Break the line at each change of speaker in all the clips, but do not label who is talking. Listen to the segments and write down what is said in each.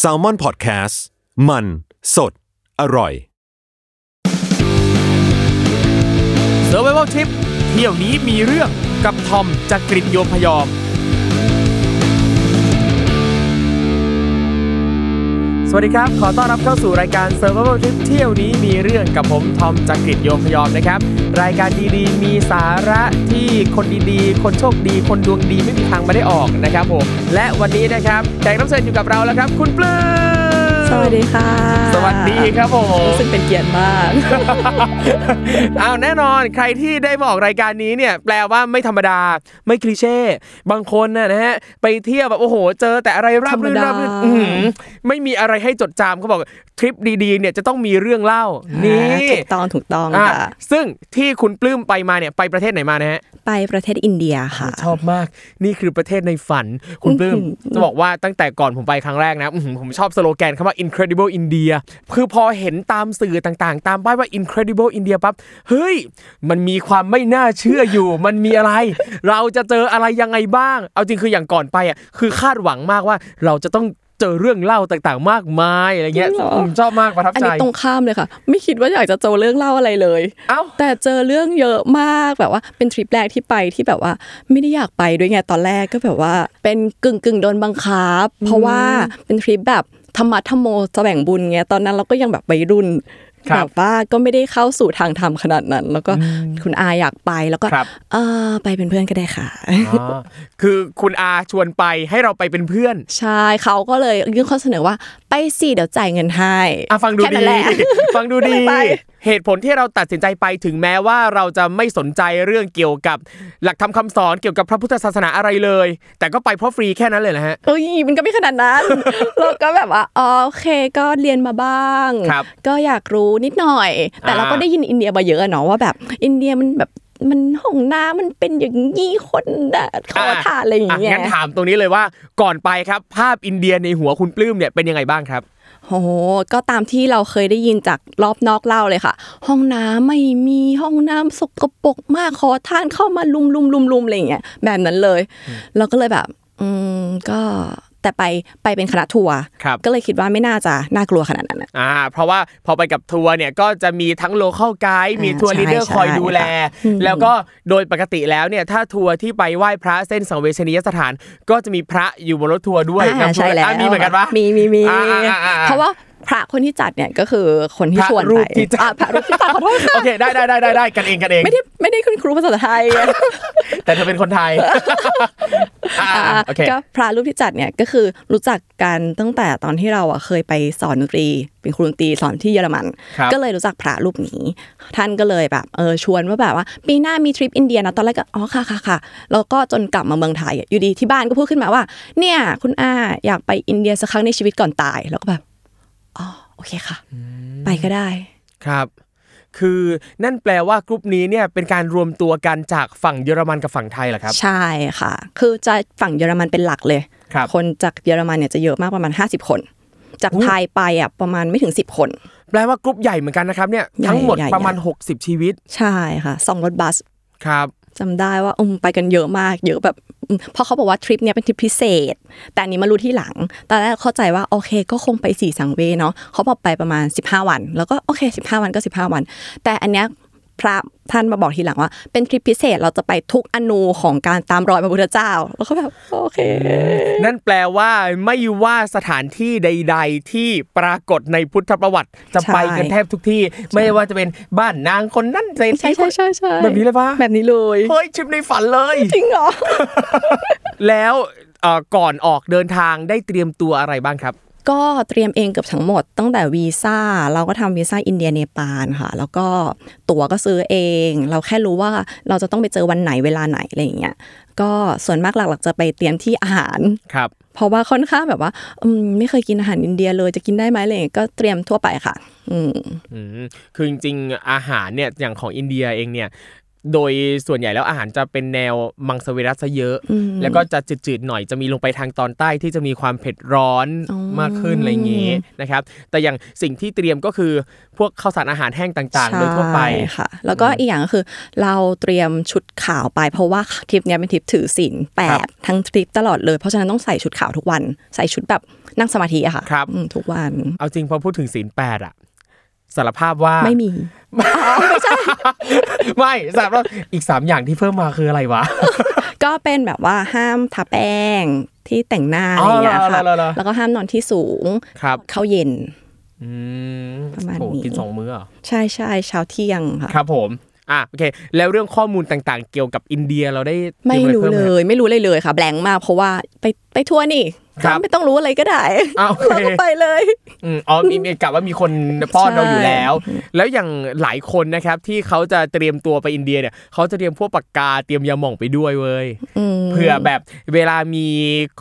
s a l ม o n PODCAST มัน สด อร่อย
Survival Trip เที่ยวนี้มีเรื่องกับทอมจากกรีฑโยมพยอม วัสดีครับ ขอต้อนรับเข้าสู่รายการ Survival Trip เที่ยวนี้มีเรื่องกับผมทอมจากกริดโยมพยอมนะครับ รายการดีๆ มีสาระที่คนดีๆ คนโชคดี คนดวงดีไม่มีทางมาได้ออกนะครับผม และวันนี้นะครับแขกรับเชิญอยู่กับเราแล้วครับ คุณปลื้ม
สวัสดีค่ะ
สวัสดีครับผม
รู้สึกเป็นเกียรติมาก
อ้าวแน่นอนใครที่ได้มาออกรายการนี้เนี่ยแปลว่าไม่ธรรมดาไม่คลีเช่บางคนน่ะนะฮะไปเที่ยวแบบโอ้โห เจอแต่อะไรราบรื่น
ธรรมดา
ราบรื่นอื้อหือไม่มีอะไรให้จดจำเขาบอกทริปดีๆเนี่ยจะต้องมีเรื่องเล่านี่
ถูกต้องถูกต้อง
อะ
ค่ะ
ซึ่งที่คุณปลื้มไปมาเนี่ยไปประเทศไหนมานะฮะ
ไปประเทศอินเดียค่ะ
ชอบมากนี่คือประเทศในฝัน คุณปลื้ม
อื้อหือ
จะบอกว่าตั้งแต่ก่อนผมไปครั้งแรกนะอื้อหือผมชอบสโลแกนคำว่า incredible India คือพอเห็นตามสื่อต่างๆ ตามป้ายว่า incredible India ปั๊บเฮ้ย มันมีความไม่น่าเชื่ออยู่ มันมีอะไร เราจะเจออะไรยังไงบ้าง เอาจริงคืออย่างก่อนไปอะคือคาดหวังมากว่าเราจะต้องเจอเรื่องเล่าต่างๆ มากมายอะไรเงี้ย
จริงเหรอ
ผมชอบมากประทับ
อัน
ใจ
นี้ตรงข้ามเลยค่ะ ไม่คิดว่าอยากจะเจอเรื่องเล่าอะไรเลย
เอ้า
แต่เจอเรื่องเยอะมากแบบว่าเป็นทริปแรกที่ไปที่แบบว่า ไม่ได้อยากไปด้วยไงตอนแรกก็แบบว่า เป็นกึ่งกึ่งๆโดนบังคับ เพราะว่าเป็นทริปแบบ ธรรมะธรรมโมแสวงบุญไงตอนนั้นเราก็ยังแบบวัยรุ่น
ครับ
แบบว่าก็ไม่ได้เข้าสู่ทางธรรมขนาดนั้น แล้วก็คุณอาอยากไปแล้วก็
ครับ
เออไปเป็นเพื่อนก็ได้ค่ะ
อ๋อคือคุณอาชวนไปให้เราไปเป็นเพื่อน
ใช่เขาก็เลยยื่นข้อเสนอว่าไปสิเดี๋ยวจ่ายเงินให้
อะฟังดู
แค่
ดี
นั้นแหละ
ฟังดูดี
ไป
เหตุผลที่เราตัดสินใจไปถึงแม้ว่าเราจะไม่สนใจเรื่องเกี่ยวกับหลักธรรมคำสอนเกี่ยวกับพระพุทธศาสนาอะไรเลย แต่ก็ไปเพราะฟรีแค่นั้นเลยนะฮะ
เอ้ยมันก็ไม่ขนาดนั้นเราก็แบบว่าอ๋อโอเคก็เรียนมาบ้าง
ครับ
ก็อยากรู้นิดหน่อย แต่เราก็
อ่า
ได้ยินอินเดียมาเยอะอะเนาะว่าแบบอินเดียมันแบบมันห้องน้ำมันเป็นอย่างนี้คนด่าขอทานอะไรอย่างเงี้ย
งั้นถามตรงนี้เลยว่าก่อนไปครับ ภาพอินเดียในหัวคุณปลื้มเนี่ยเป็นยังไงบ้างครับ
โอ้โหก็ตามที่เราเคยได้ยินจากรอบนอกเล่าเลยค่ะ ห้องน้ำไม่มีห้องน้ำสกปรกมากขอทานเข้ามาลุมลุมลุมลุมอะไรอย่างเงี้ยแบบนั้นเลย เราก็เลยแบบ อืมก็ แต่ไปไปเป็นคณะทัวร์
ครับ
ก็เลยคิดว่าไม่น่าจะน่ากลัวขนาดนั้นนะ
อ่าเพราะว่าพอไปกับทัวร์เนี่ยก็จะมีทั้ง local guide มี
อ่า
ทัวร์
ใช่
ลีดเดอร์
ใช่
คอยดูแล
ค่ะอืม
แล้วก็โดยปกติแล้วเนี่ยถ้าทัวร์ที่ไปไหว้พระเส้นสังเวชนียสถาน ก็จะมีพระอยู่บนรถทัวร์ด้วย
อ่านำ
ทัวร์
ใช่แล้ว
อะมีเหมือนกันปะ
มีมีมี
อ่าอ่าอ่าอ่า
เพราะว่า พระคนที่จัดเนี่ยก็คือคนที่
พระ
ชวน
รู
ไป
ปที่จัด
อะพระรูปที่จัดขอโทษค่ะ
โอเคได้ได้ได้ได้ได้กันเองกันเอง
ไม่ได้ไม่ได้คุณครูภาษาไทย
แต่เธอเป็นคนไทยอ่า
อ่า
โอเค
ก็พระรูปที่จัดเนี่ยก็คือรู้จักกันตั้งแต่ตอนที่เราอะเคยไปสอนดนตรี เป็นครูดนตรีสอนที่เยอรมัน
ครับ
ก็เลยรู้จักพระรูปนี้ ท่านก็เลยแบบเออชวนว่าแบบว่า ปีหน้ามีทริปอินเดียนะตอนแรกก็อ๋อค่ะค่ะค่ะแล้วก็จนกลับมาเมืองไทยอะอยู่ดีที่บ้านก็พูดขึ้นมาว่า เนี่ยคุณอาอยากไปอินเดียสักครั้งในชีวิตก่อนตายแล้วก็แบบ อ๋อโอเคค่ะ ไปก็ได้
ครับ คือนั่นแปลว่ากรุ๊ปนี้เนี่ยเป็นการรวมตัวกันจากฝั่งเยอรมันกับฝั่งไทยเหรอครับ
ใช่ค่ะ คือจะฝั่งเยอรมันเป็นหลักเลย
ครับ
คนจากเยอรมันเนี่ยจะเยอะมากประมาณ 50 คน จาก
โอ้
ไทยไปอะประมาณไม่ถึง 10 คน
แปลว่ากรุ๊ปใหญ่เหมือนกันนะครับเนี่ย
ใหญ่
ทั้งหมด
ใหญ่
ประมาณ
ใหญ่
60 ชีวิต
ใช่ค่ะสองรถบัส
ครับ
จำได้ว่าอืมไปกันเยอะมาก เยอะแบบอืม เพราะเขาบอกว่าทริปเนี้ยเป็นทริปพิเศษ แต่อันนี้มารู้ที่หลังตอนแรกเข้าใจว่าโอเค ก็คงไปสี่สังเวยเนาะเขาบอกไปประมาณ 15 วัน แล้วก็โอเค 15 วันก็ 15 วัน แต่อันเนี้ย พระท่านมาบอกทีหลังว่า เป็นทริปพิเศษเราจะไปทุกอนูของการตามรอยพระพุทธเจ้าแล้วก็แบบโอเค
นั่นแปลว่าไม่ว่าสถานที่ใด ๆ ที่ปรากฏในพุทธประวัติจะ
ใช่
ไปกันแทบทุกที่ ไม่ว่าจะเป็นบ้านนางคนนั้นเศรษฐี
ใช่ใช่ใช่ใช่
แบบนี้เลยปะ
แบบนี้เลย
เฮ้ยทริปในฝันเลย
จริงเหรอ
แล้วเอ่อก่อนออกเดินทางได้เตรียมตัวอะไรบ้างครับ
ก็เตรียมเองเกือบทั้งหมดตั้งแต่วีซ่าเราก็ทำวีซ่าอินเดียเนปาลค่ะ แล้วก็ตั๋วก็ซื้อเอง เราแค่รู้ว่าเราจะต้องไปเจอวันไหนเวลาไหนอะไรอย่างเงี้ยก็ส่วนมากหลักๆจะไปเตรียมที่อาหาร
ครับ
เพราะว่าค่อนข้างแบบว่าอืมไม่เคยกินอาหารอินเดียเลยจะกินได้ไหมอะไรอย่างเงี้ยก็เตรียมทั่วไปค่ะ อืม
อืมคือจริงๆอาหารเนี่ยอย่างของอินเดียเองเนี่ย โดยส่วนใหญ่แล้วอาหารจะเป็นแนวมังสวิรัตซะเยอะ
อืม
แล้วก็จะจืดๆหน่อยจะมีลงไปทางตอนใต้ที่จะมีความเผ็ดร้อน
อ๋อ
มากขึ้นอะไรอย่างงี้นะครับ แต่อย่างสิ่งที่เตรียมก็คือพวกข้าวสารอาหารแห้งต่างๆโดยทั่วไป
ใช่ค่ะ แล้วก็อีกอย่างก็คือเราเตรียมชุดขาวไป เพราะว่าทริปเนี้ยเป็นทริปถือศีลแป
ครั
ด
บ
ทั้งทริปตลอดเลยเพราะฉะนั้นต้องใส่ชุดขาวทุกวัน ใส่ชุดแบบนั่งสมาธิอะค่ะ
ครับ
อืมทุกวัน
เอาจริงพอพูดถึงศีลแปดอะ สารภาพว่า
ไม่มี
ไม่สารภาพอีกสามอย่างที่เพิ่มมาคืออะไรวะ
ก็เป็นแบบว่าห้ามทาแป้งที่แต่งหน้าอะไรอย่างเงี้ย
อ๋อ
ค่ะ
เหรอเหรอเหรอ
แล้วก็ห้ามนอนที่สูง
ครับ
เข้าเย็น
อืม
ประมาณ
โห
นี้
กินสองมื้อเหรอ
ใช่ใช่เช้าเที่ยงค่ะ
ครับผมอะโอเคแล้วเรื่องข้อมูลต่างๆ เกี่ยวกับอินเดียเราได้
ไม่
ตยอะ
รู้
พิ่
เล
ห
ยไม่รู้เลยเลยค่ะ แบงค์มากเพราะว่าไปไปทัวร์นี่
ครับ
ก็ไม่ต้องรู้อะไรก็ได้
อ้าวโอเค
เราก็ไปเลย
อืมอ๋อมีมีกะว่ามีคนป้อนเราอยู่แล้ว
ใช่
แล้วอย่างหลายคนนะครับที่เขาจะเตรียมตัวไปอินเดียเนี่ยเขาจะเตรียมพวกปากกาเตรียมยาหม่องไปด้วยเว้ย
ม
เผื่อแบบเวลามี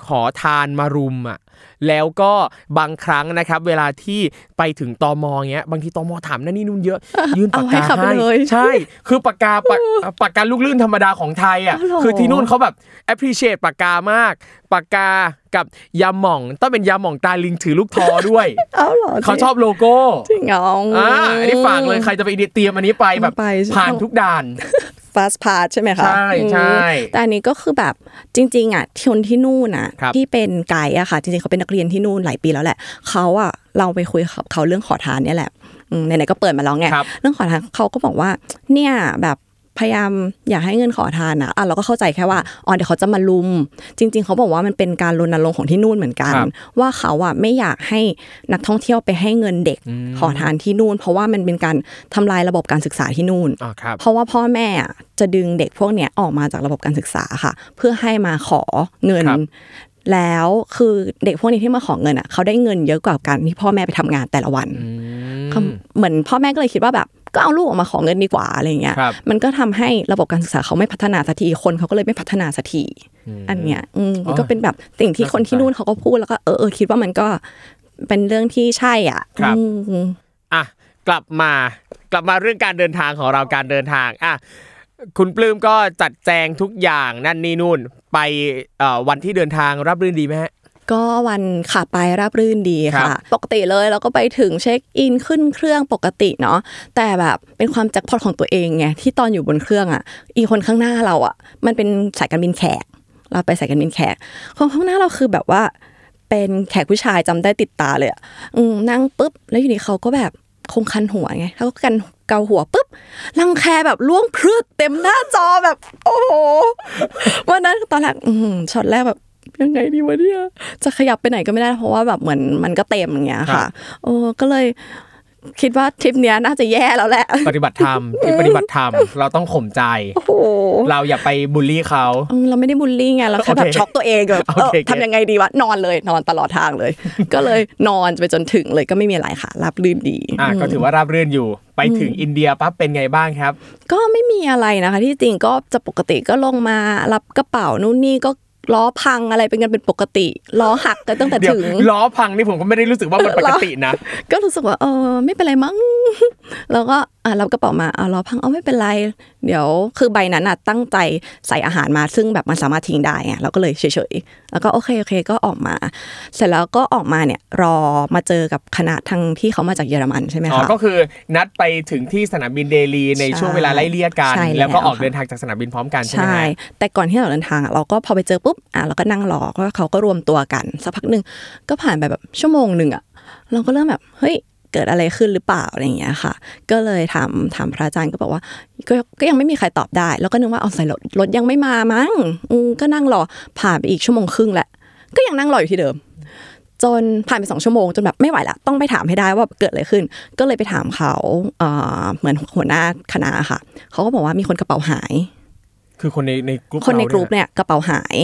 ขอทานมารุมอะแล้วก็บางครั้งนะครับ เวลาที่ไปถึงตมเงี้ย บางทีตมถามนั่นนี่นู่นเยอะ ยื่นปาก
เอาให้
กา
ขับ
ให้
เลย
ใช่ คือปากกาปากปากกาลูกลื่นธรรมดาของไทยอะ
อ๋อเหรอ
คือที่นู่นเขาแบบ appreciate ปากกามาก ปากกา กับยาหม่อง ต้องเป็นยาหม่องตาลิงถือลูกทอด้วย
เอาเหรอ
เขาชอบโลโก้
จริงเหรอ
อ่าอันนี้ฝากเลยใครจะไปอินเดียเตรียมอันนี้ไปแบบ
ไปใช่ไหม
ผ่านทุกด่าน
fast pass ใช่ไหมคะ
ใช่ใช่
อืมแต่อันนี้ก็คือแบบจริง ๆอะคนที่นู่นอะ
ครับ
ที่เป็นไกด์อะค่ะ จริงๆเขาเป็นนักเรียนที่นู่นหลายปีแล้วแหละเขาอะเราไปคุยกับเขาเรื่องขอทานเนี่ยแหละอืมไหนๆก็เปิดมาแล้วไง
ครับ
เรื่องขอทานเขาก็บอกว่าเนี่ยแบบ พยายามอยากให้เงินขอทานนะอะเราก็เข้าใจแค่ว่าอ๋อเดี๋ยวเขาจะมาลุม จริง ๆ เขาบอกว่ามันเป็นการรณรงค์ของที่นู่นเหมือนกัน
ครับ
ว่าเขาอะไม่อยากให้นักท่องเที่ยวไปให้เงินเด็กขอทานที่นู่น เพราะว่ามันเป็นการทำลายระบบการศึกษาที่นู่น
อ๋อครับ
เพราะว่าพ่อแม่อะจะดึงเด็กพวกเนี้ยออกมาจากระบบการศึกษาค่ะ เพื่อให้มาขอเงิน
ครับ
แล้วคือเด็กพวกนี้ที่มาขอเงินอะเขาได้เงินเยอะกว่าการที่พ่อแม่ไปทำงานแต่ละวัน
อืม
เขาเหมือนพ่อแม่ก็เลยคิดว่าแบบ ก็เอาลูกออกมาขอเงินดีกว่าอะไรเงี้ย
ครับ
มันก็ทำให้ระบบการศึกษาเขาไม่พัฒนาสักทีคนเขาก็เลยไม่พัฒนาสักทีอันเนี้ยอืมมันก็เป็นแบบสิ่งที่คนที่นู่นเขาก็พูดแล้วก็เออเออคิดว่ามันก็เป็นเรื่องที่ใช่อะ
ครับ
อืม
อะกลับมากลับมาเรื่องการเดินทางของเราการเดินทางอะคุณปลื้มก็จัดแจงทุกอย่างนั่นนี่นู่นไปเอ่อวันที่เดินทางรับรื่นดีไหมฮะ
ก็วันขับไปราบรื่นดี
ครั
ค่ะ
บ
ปกติเลยเราก็ไปถึงเช็คอินขึ้นเครื่องปกติเนาะแต่แบบเป็นความแจ็คพอตของตัวเองไงที่ตอนอยู่บนเครื่องอะ อีกคนข้างหน้าเราอะ มันเป็นสายการบินแขก เราไปสายการบินแขกคนข้างหน้าเราคือแบบว่า เป็นแขกผู้ชายจำได้ติดตาเลยอะอืมนั่งปุ๊บ แล้วอยู่ดีเขาก็แบบคงคันหัวไงแล้วก็กันเกาหัวปุ๊บรังแคแบบล่วงพรึดเต็มหน้าจอแบบ โอ้โหวันนั้นตอนแรกอืมช็อตแรกแบบ ยังไงดีวะเนี่ยจะขยับไปไหนก็ไม่ได้เพราะว่าแบบเหมือนมันก็เต็มอย่างเงี้ย
ครั
ค่ะ
บ
โอ้ก็เลยคิดว่าทริปเนี้ยน่าจะแย่แล้วแหละ
ปฏิบัติธรรมที่ปฏิบัติธรรมเราต้องข่มใจ
โอ้โห
เราอย่าไปบูลลี่เขา
อืมเราไม่ได้บูลลี่ไงเราแค่แบ
โอบเค
ช็อกตัวเองแบบ
โอ
เออ
เค
ทำยังไงดีวะนอนเลยนอนตลอดทางเลย ก็เลยนอนไปจนถึงเลยก็ไม่มีอะไรค่ะรับลื่นดี
อะก็ถือว่าราบรื่นอยู่ไปถึงอินเดียปั๊บเป็นไงบ้างครับ
ก็ไม่มีอะไรนะคะ ที่จริงก็จะปกติก็ลงมารับกระเป๋านู่นนี่ก็ ล้อพังอะไรเป็นกันเป็นปกติล้อหักกันตั้งแต่
เดี๋ยว
ถึง
ล้อพังนี่ผมก็ไม่ได้รู้สึกว่ามันปกตินะ
ก็รู้สึกว่าเออไม่เป็นไรมั้งแล้วก็อะรับกระเป๋ามาอะล้อพังเอาไม่เป็นไร เดี๋ยวคือใบนั้นอะตั้งใจใส่อาหารมาซึ่งแบบมันสามารถทิ้งได้ไงเราก็เลยเฉยๆแล้วก็โอเคโอเคก็ออกมา เสร็จแล้วก็ออกมาเนี่ยรอมาเจอกับคณะทางที่เขามาจากเยอรมันใช่ไหม
อ๋อ
คะ
ก็คือนัดไปถึงที่สนามบินเดลีใน
ใช่
ช่วงเวลาไล่เลี่ยกัน
ใช่แล้ว
แล้วก็ออก
ค่ะ
เดินทางจากสนามบินพร้อมกันใช่ไหม
ใช่
ฮะ
แต่ก่อนที่เราเดินทางอะเราก็พอไปเจอปุ๊บอะเราก็นั่งรอก็เขาก็รวมตัวกันสักพักหนึ่งก็ผ่านไปแบบชั่วโมงหนึ่งอะเราก็เริ่มแบบเฮ้ยเกิดอะไรขึ้นหรือเปล่าอะไรอย่างเงี้ยค่ะ ก็เลยถามถามพระอาจารย์ก็บอกว่าก็ก็ยังไม่มีใครตอบได้ แล้วก็นึกว่าเอาใส่รถรถยังไม่มามั้งอืมก็นั่งรอผ่านไปอีกชั่วโมงครึ่งแหละ ก็ยังนั่งรออยู่ที่เดิม จนผ่านไปสองชั่วโมงจนแบบไม่ไหวละต้องไปถามให้ได้ว่าเกิดอะไรขึ้น ก็เลยไปถามเขาเอ่อเหมือนหัวหน้าคณะค่ะเขาก็บอกว่ามีคนกระเป๋าหาย
คือคนในในกลุ่ม
คนใน
เรา
กรุ๊ปเนี่ยกระเป๋าหาย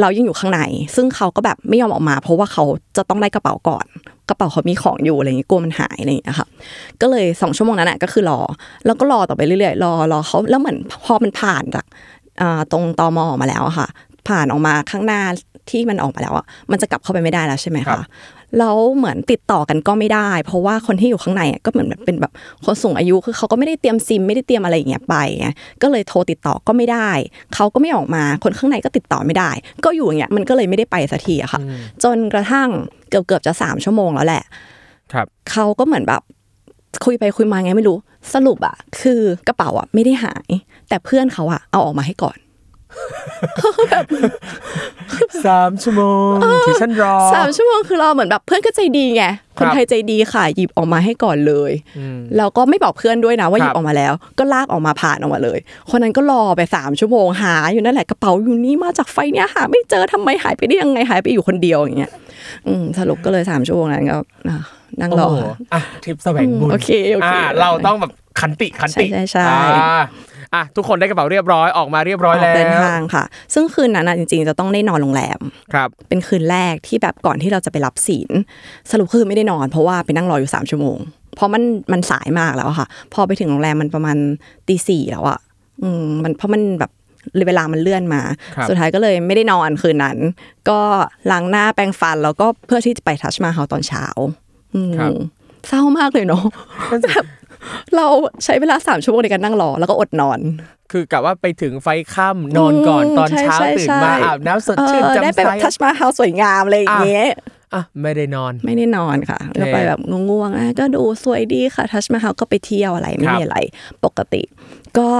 เรายังอยู่ข้างใน ซึ่งเขาก็แบบไม่ยอมออกมา เพราะว่าเขาจะต้องได้กระเป๋าก่อน กระเป๋าเขามีของอยู่อะไรอย่างเงี้ยกลัวมันหายอะไรอย่างเงี้ยค่ะก็เลยสองชั่วโมงนั้นน่ะก็คือรอ แล้วก็รอต่อไปเรื่อยๆรอรอเขาแล้วเหมือนพอมันผ่านจากตรงตอมออกมาแล้วอะค่ะ ผ่านออกมาข้างหน้าที่มันออกมาแล้วอะมันจะกลับเข้าไปไม่ได้แล้วใช่ไหม
ครั
คะ
บ
แล้วเหมือนติดต่อกันก็ไม่ได้ เพราะว่าคนที่อยู่ข้างในอะก็เหมือนแบบเป็นแบบคนสูงอายุคือเขาก็ไม่ได้เตรียมซิมไม่ได้เตรียมอะไรอย่างเงี้ยไปไงก็เลยโทรติดต่อก็ไม่ได้เขาก็ไม่ออกมาคนข้างในก็ติดต่อไม่ได้ ก็อยู่อย่างเงี้ยมันก็เลยไม่ได้ไปสักทีอะค่ะ จนกระทั่งเกือบเกือบๆจะสามชั่วโมงแล้วแหละ
ครับ
เขาก็เหมือนแบบคุยไปคุยมาไงไม่รู้สรุปอะคือกระเป๋าอะไม่ได้หาย แต่เพื่อนเขาอะเอาออกมาให้ก่อน
สามชั่วโมงที่ฉันรอ
สามชั่วโมงคือเราเหมือนแบบเพื่อนก็ใจดีไง
ค
ครับนไทยใจดีค่ะหยิบออกมาให้ก่อนเลยแล้วก็ไม่บอกเพื่อนด้วยนะว่าหยิ
ครับบ
ออกมาแล้ว ก็ลากออกมาผ่านออกมาเลย คนนั้นก็รอไปสามชั่วโมงหาอยู่นั่นแหละกระเป๋าอยู่นี่มาจากไฟเนี้ยหาไม่เจอทำไมหายไปได้ยังไงหายไปอยู่คนเดียวอย่างเงี้ยอืมสรุปก็เลยสามชั่วโมงนั้นก็อะนั่งรอ
โอ้โหอะทริปแสวงบุญ
โอเคโอเค
อ่าเราต้องแบบขันติขันติ
ใช่ใช่ใช่
อ่าอะทุกคนได้กระเป๋าเรียบร้อยออกมาเรียบร้อย
ออก
แล้ว
เดินทางค่ะ ซึ่งคืนนั้นนะจริง ๆ จะต้องได้นอนโรงแรม
ครับ
เป็นคืนแรกที่แบบก่อนที่เราจะไปรับศีลสรุปคือไม่ได้นอน เพราะว่าไปนั่งรออยู่สามชั่วโมงเพราะมันมันสายมากแล้วอะค่ะ พอไปถึงโรงแรมมันประมาณตีสี่แล้วอะอืมมันเพราะมันแบบเวลามันเลื่อนมา
ครับ
สุดท้ายก็เลยไม่ได้นอนคืนนั้น ก็ล้างหน้าแปรงฟันแล้วก็เพื่อที่จะไปทัชมาฮาลตอนเช้า อืม
ครับ
เศร้ามากเลยเนาะแบบ เราใช้เวลาสามชั่วโมงในการนั่งรอแล้วก็อดนอน
คือกะว่าไปถึงไฟค่ำนอนก่อน
อืม
ตอนเช้า
ใช่
ตื่น
ใช่
มา
ใช่
อาบน้ำสด
เอ
ชื่น
อได้
จำ
ไป
ใส
แบบทัชมาฮาลสวยงามอะไรอย่างเงี้ย
อะไม่ได้นอน
ไม่ได้นอนค่ะก็ไปแบบง่วงๆอะก็ดูสวยดีค่ะทัชมาฮาลก็ไปเที่ยวอะไรไม่
ครับ
มีอะไร ปกติ ก็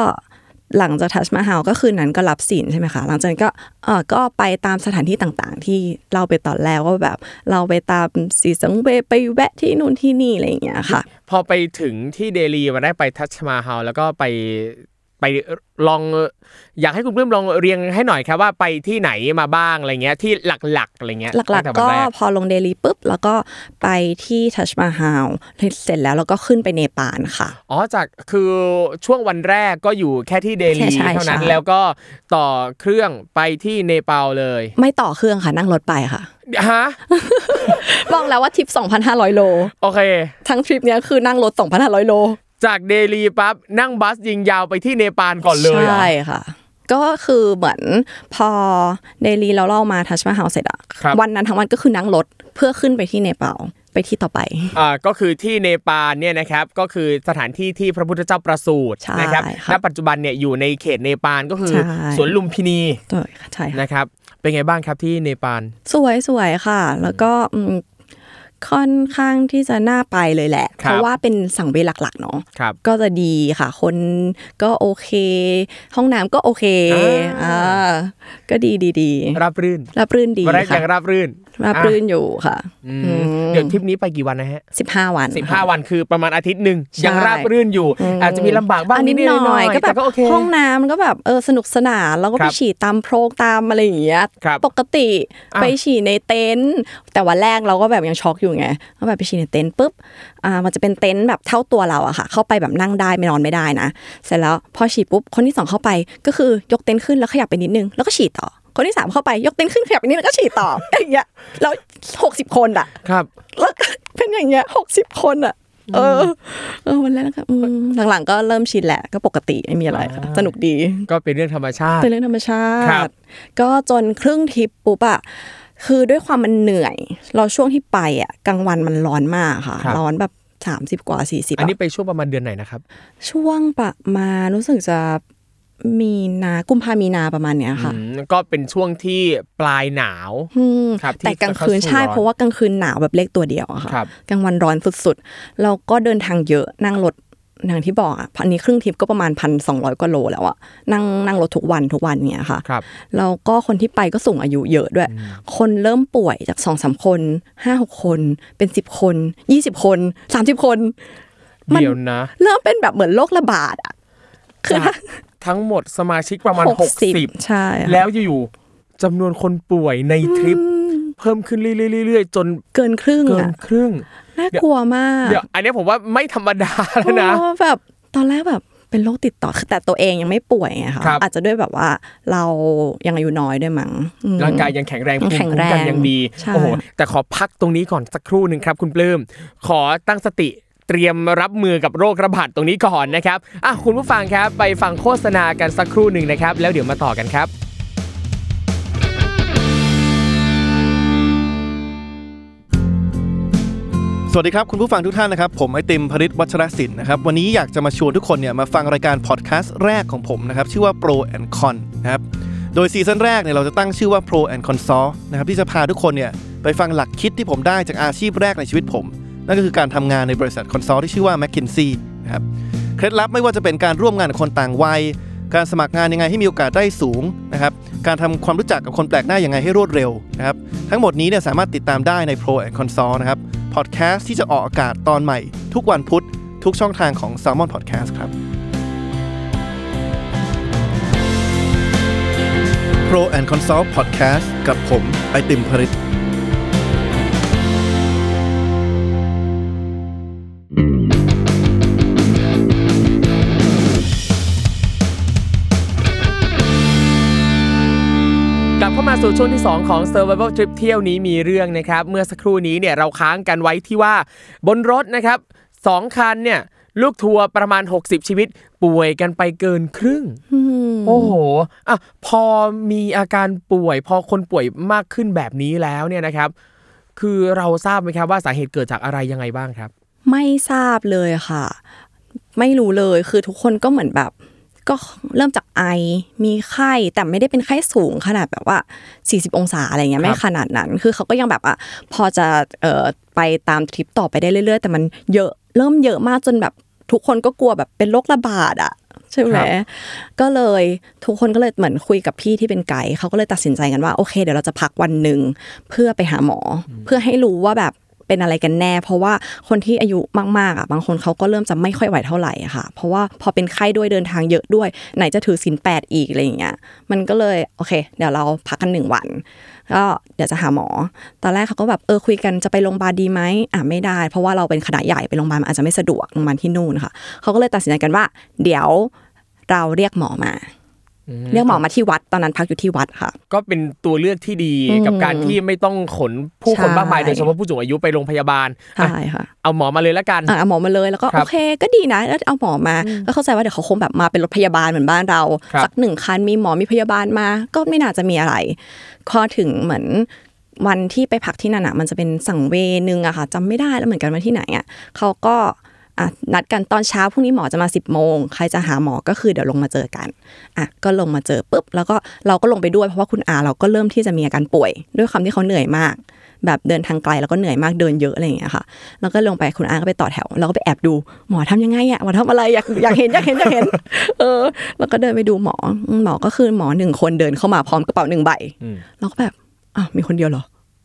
หลังจากทัชมาฮาลก็คืนนั้นก็รับศีลใช่ไหมคะ หลังจากนั้นก็เออก็ไปตามสถานที่ต่างๆ ที่เราไปตอนแรกว่าแบบ เราไปตามสีสังเวไปแวะที่นู่นที่นี่อะไรอย่างเงี้ยค่ะ
พอไปถึงที่เดลีมาได้ไปทัชมาฮาลแล้วก็ไป ไปลองอยากให้คุณเพิ่มลองเรียงให้หน่อยครับว่าไปที่ไหนมาบ้างอะไรเงี้ยที่หลักๆอะไรเงี้ย
หลัก
ตั้งแต่
ๆก็
วันแร
พอลงเดลีปุ๊บ แล้วก็ไปที่ทัชมาฮาลเสร็จแล้วแล้วก็ขึ้นไปเนปาลค่ะ
อ๋อจากคือช่วงวันแรกก็อยู่แค่ที่เดลี
ใช่ใช่
เท่านั้น
ใช่
แล้วก็ต่อเครื่องไปที่เนปาลเลย
ไม่ต่อเครื่องค่ะนั่งรถไปค่ะ
ฮะ
บอกแล้วว่าทริป 2,500 โล
โอเค
ทั้งทริปเนี้ยคือนั่งรถ 2,500 โล
จากเดลีปั๊บนั่งบัสยิงยาวไปที่เนปาลก่อนเลยเหรอ
ใช่ค่ะ ก็คือเหมือนพอเดลีเราเล่ามาทัชมาฮาลเสร็จอะ
ครับ
วันนั้นทั้งวันก็คือนั่งรถเพื่อขึ้นไปที่เนปาลไปที่ต่อไป
อ่าก็คือที่เนปาลเนี่ยนะครับก็คือสถานที่ที่พระพุทธเจ้าประสูติ
ใช่
นะครับ
ค่ะ
ณปัจจุบันเนี่ยอยู่ในเขตเนปาลก็คือ
ใช่
สวนลุมพินี
ใช่ค่ะใช่ค่ะ
นะครับ เป็นไงบ้างครับที่เนปาล
สวยสวยค่ะ แล้วก็อืม ค่อนข้างที่จะน่าไปเลยแหละ เพราะว่าเป็นสังเวยหลักๆเนาะ
ครับ
ก็จะดีค่ะ คนก็โอเค ห้องน้ำก็โอเค
อ่า
อ่าก็ดีดีดี
ราบรื่น
รับรื่นดี
วันแรก
ค่ะ
ยังราบรื่น
รับรื่นอยู่ค่ะ
อืมเดี๋ยวทริปนี้ไปกี่วันนะฮะ
สิบห้าวัน
สิบห้า
ค่ะ
วันคือประมาณอาทิตย์หนึ่ง
ใช่
ยังราบรื่นอยู่ อาจจะมีลำบากบ้าง
อัน
นิ
นิ
ด
ด
ๆห
ห
น่
น่
อ
อยย
ๆ
ก็แบบ
แต่ก็โอเค
ห้องน้ำมันก็แบบเออสนุกสนานแล้วก็
ค
ไป
รับ
ฉี่ตามโพรงตามอะไรอย่างเงี้ย
ครับ
ปกติ
อะ
ไปฉี่ในเต็นท์แต่วันแรกเราก็แบบยังช็อกอยู่ไงก็แบบไปฉี่ในเต็นท์ปุ๊บอ่ามันจะเป็นเต็นท์แบบเท่าตัวเราอะค่ะ เข้าไปแบบนั่งได้ไม่นอนไม่ได้นะ เสร็จแล้วพอฉี่ปุ๊บคนที่สองเข้าไปก็คือยกเต็นท์ขึ้นแล้วขยับไปนิดนึงแล้วก็ฉี่ต่อ คนที่สามเข้าไปยกเต็นท์ขึ้นขยับไปนิดนึงแล้วก็ฉี่ต่ออย่างเงี้ยแล้วหกสิบคนอะ
ครับ
แล้วก็เป็นอย่างเงี้ยหกสิบคนอะเออเออวันแรกก็อืมหลังๆก็เริ่มชินแหละก็ปกติไม่มีอะไรค่ะสนุกดี
ก็เป็นเรื่องธรรมชาติ
เป็นเรื่องธรรมชา
ครับ
ติ ก็จนครึ่งทริปปุ๊บอะ คือด้วยความมันเหนื่อย เราช่วงที่ไปอะกลางวันมันร้อนมากค่ะร้อนแบบสามสิบกว่าสี่สิบ
อันนี้ไปช่วงประมาณเดือนไหนนะครับ
ช่วงประมาณรู้สึกจะมีนากุมภามีนาประมาณเนี้ยค่ะ
อืมก็เป็นช่วงที่ปลายหนาว
อืม
ครับที่
แต่กลางคืน
จะเข้าสู่
ใช่
ร้อน
เพราะว่ากลางคืนหนาวแบบเลขตัวเดียวอะค่ะ
ครับ
กลางวันร้อนสุดๆ เราก็เดินทางเยอะนั่งรถ อย่างที่บอกอะอันนี้ครึ่งทริปก็ประมาณพันสองร้อยกว่าโลแล้วอะนั่งนั่งรถทุกวันทุกวันเนี้ยค่ะ
ครับ
แล้วก็คนที่ไปก็สูงอายุเยอะด้วย คนเริ่มป่วยจากสองสามคนห้าหกคนเป็นสิบคนยี่สิบคนสามสิบคนมัน
เดี๋ยวนะ
เริ่มเป็นแบบเหมือนโรคระบาดอะคือ
จากทั้งหมดสมาชิกประมาณ
หกสิบ
60
ใช่ค่ะ
แล้วอยู่ๆจำนวนคนป่วยในทริปเพิ่มขึ้นเรื่อยๆๆจน
เกินครึ่ง
เกิน
อะ
ครึ่ง
น่ากลัวมาก
เดี๋ยวอันนี้ผมว่าไม่ธรรมดาแล้วนะ
โอ้แบบตอนแรกแบบเป็นโรคติดต่อคือแต่ตัวเองยังไม่ป่วยไงคะ
ครับ
อาจจะด้วยแบบว่าเรายังอายุน้อยด้วยมั้งอืม
ร่างกายยังแข็งแรง
ยัง
ภูมิ
แข็ง
คุ้ม
แรง
กันยังดี
ใช่
โอ้โหแต่ขอพักตรงนี้ก่อนสักครู่หนึ่งครับ คุณปลื้มขอตั้งสติเตรียมรับมือกับโรคระบาดตรงนี้ก่อนนะครับอะคุณผู้ฟังครับไปฟังโฆษณากันสักครู่หนึ่งนะครับ แล้วเดี๋ยวมาต่อกันครับ
วัสดีครับ คุณผู้ฟังทุกท่านนะครับ ผมไอติมพริตวัชรศิลป์นะครับ วันนี้อยากจะมาชวนทุกคนเนี่ยมาฟังรายการพอดแคสต์แรกของผมนะครับ ชื่อว่า Pro and Con นะครับ โดยซีซั่นแรกเนี่ยเราจะตั้งชื่อว่า Pro and Consult นะครับที่จะพาทุกคนเนี่ยไปฟังหลักคิดที่ผมได้จากอาชีพแรกในชีวิตผม นั่นก็คือการทำงานในบริษัท consult ที่ชื่อว่า McKinsey นะครับเคล็ดลับไม่ว่าจะเป็นการร่วมงานกับคนต่างวัย การสมัครงานยังไงให้มีโอกาสได้สูงนะครับการทำความรู้จักกับคนแปลกหน้ายังไงให้รวดเร็วนะครับทั้งหมดนี้เนี่ยสามารถติดตามได้ใน Pro and Consult นะครับ พอดแคสต์ที่จะออกอากาศตอนใหม่ ทุกวันพุธทุกช่องทางของ Salmon Podcast ครับ Pro and Consult Podcast กับผม ไอติมพริต
สู่ช่วงที่ 2 ของ Survival Trip เที่ยวนี้มีเรื่องนะครับ เมื่อสักครู่นี้เนี่ยเราค้างกันไว้ที่ว่าบนรถนะครับสองคันเนี่ยลูกทัวร์ประมาณ 60 ชีวิต ป่วยกันไปเกินครึ่ง โอ้โหอะพอมีอาการป่วย พอคนป่วยมากขึ้นแบบนี้แล้วเนี่ยนะครับ คือเราทราบไหมครับว่าสาเหตุเกิดจากอะไรยังไงบ้างครับ
ไม่ทราบเลยค่ะ ไม่รู้เลยคือทุกคนก็เหมือนแบบ ก็เริ่มจากไอ มีไข้แต่ไม่ได้เป็นไข้สูงขนาดแบบว่า 40 องศาอะไรเงี้ยไม่ขนาดนั้น คือเขาก็ยังแบบอะพอจะเอ่อไปตามทริปต่อไปได้เรื่อยๆ แต่มันเยอะเริ่มเยอะมากจนแบบทุกคนก็กลัวแบบเป็นโรคระบาดอะใช่ไหม
ครับ
ก็เลยทุกคนก็เลยเหมือนคุยกับพี่ที่เป็นไกด์เขาก็เลยตัดสินใจกันว่าโอเค เดี๋ยวเราจะพักวันหนึ่งเพื่อไปหาหมออเพื่อให้รู้ว่าแบบ เป็นอะไรกันแน่ เพราะว่าคนที่อายุมากๆอะบางคนเขาก็เริ่มจะไม่ค่อยไหวเท่าไหร่ค่ะ เพราะว่าพอเป็นไข้ด้วยเดินทางเยอะด้วย ไหนจะถือศีลแปดอีกอะไรอย่างเงี้ยมันก็เลยโอเค เดี๋ยวเราพักกันหนึ่งวันก็เดี๋ยวจะหาหมอ ตอนแรกเขาก็แบบเออคุยกันจะไปโรงพยาบาลดีไหมอะไม่ได้ เพราะว่าเราเป็นขนาดใหญ่ไปโรงพยาบาลมันอาจจะไม่สะดวกโรงพยาบาลที่นู่นค่ะเขาก็เลยตัดสินใจกันว่า เดี๋ยวเราเรียกหมอมา เรียกหมอมาที่วัดตอนนั้นพักอยู่ที่วัดค่ะ
ก็เป็นตัวเลือกที่ดี
อืม
กับการที่ไม่ต้องขนผู้คน
ใช่
มากมายโดยเฉพาะผู้สูงอายุไปโรงพยาบาลอะ
ใช่ค่ะ
เอาหมอมาเลยละกัน
อะเอาหมอมาเลยแล้วก็
ครับ
โอเค ก็ดีนะแล้วเอาหมอมาก็เข้าใจว่าเดี๋ยวเขาคงแบบมาเป็นรถพยาบาลเหมือนบ้านเรา
ครับ
สักหนึ่งคันมีหมอมีพยาบาลมา ก็ไม่น่าจะมีอะไรพอถึงเหมือนวันที่ไปพักที่นั่นอะมันจะเป็นสังเวนึงอะค่ะจำไม่ได้แล้วเหมือนกันว่าที่ไหนอะเขาก็ อะนัดกันตอนเช้าพรุ่งนี้หมอจะมา10บโมงใครจะหาหมอก็คือเดี๋ยวลงมาเจอกันอะก็ลงมาเจอปุ๊บแล้วก็เราก็ลงไปด้วยเพราะว่าคุณอาเราก็เริ่มที่จะมีอาการป่วย ด้วยความที่เขาเหนื่อยมาก แบบเดินทางไกลแล้วก็เหนื่อยมากเดินเยอะอะไรอย่างเงี้ยค่ะ แล้วก็ลงไปคุณอาก็ไปต่อแถวเราก็ไปแอบดูหมอทำยังไงอะหมอทำอะไรอยากอยากเห็นอยากเห็นอยากเห็น เออ แล้วก็เดินไปดูหมออืมหมอก็คือหมอหนึ่งคนเดินเข้ามาพร้อมกระเป๋าหนึ่งใบ
อืม
เราก็แบบอ้าวมีคนเดียวเหรอ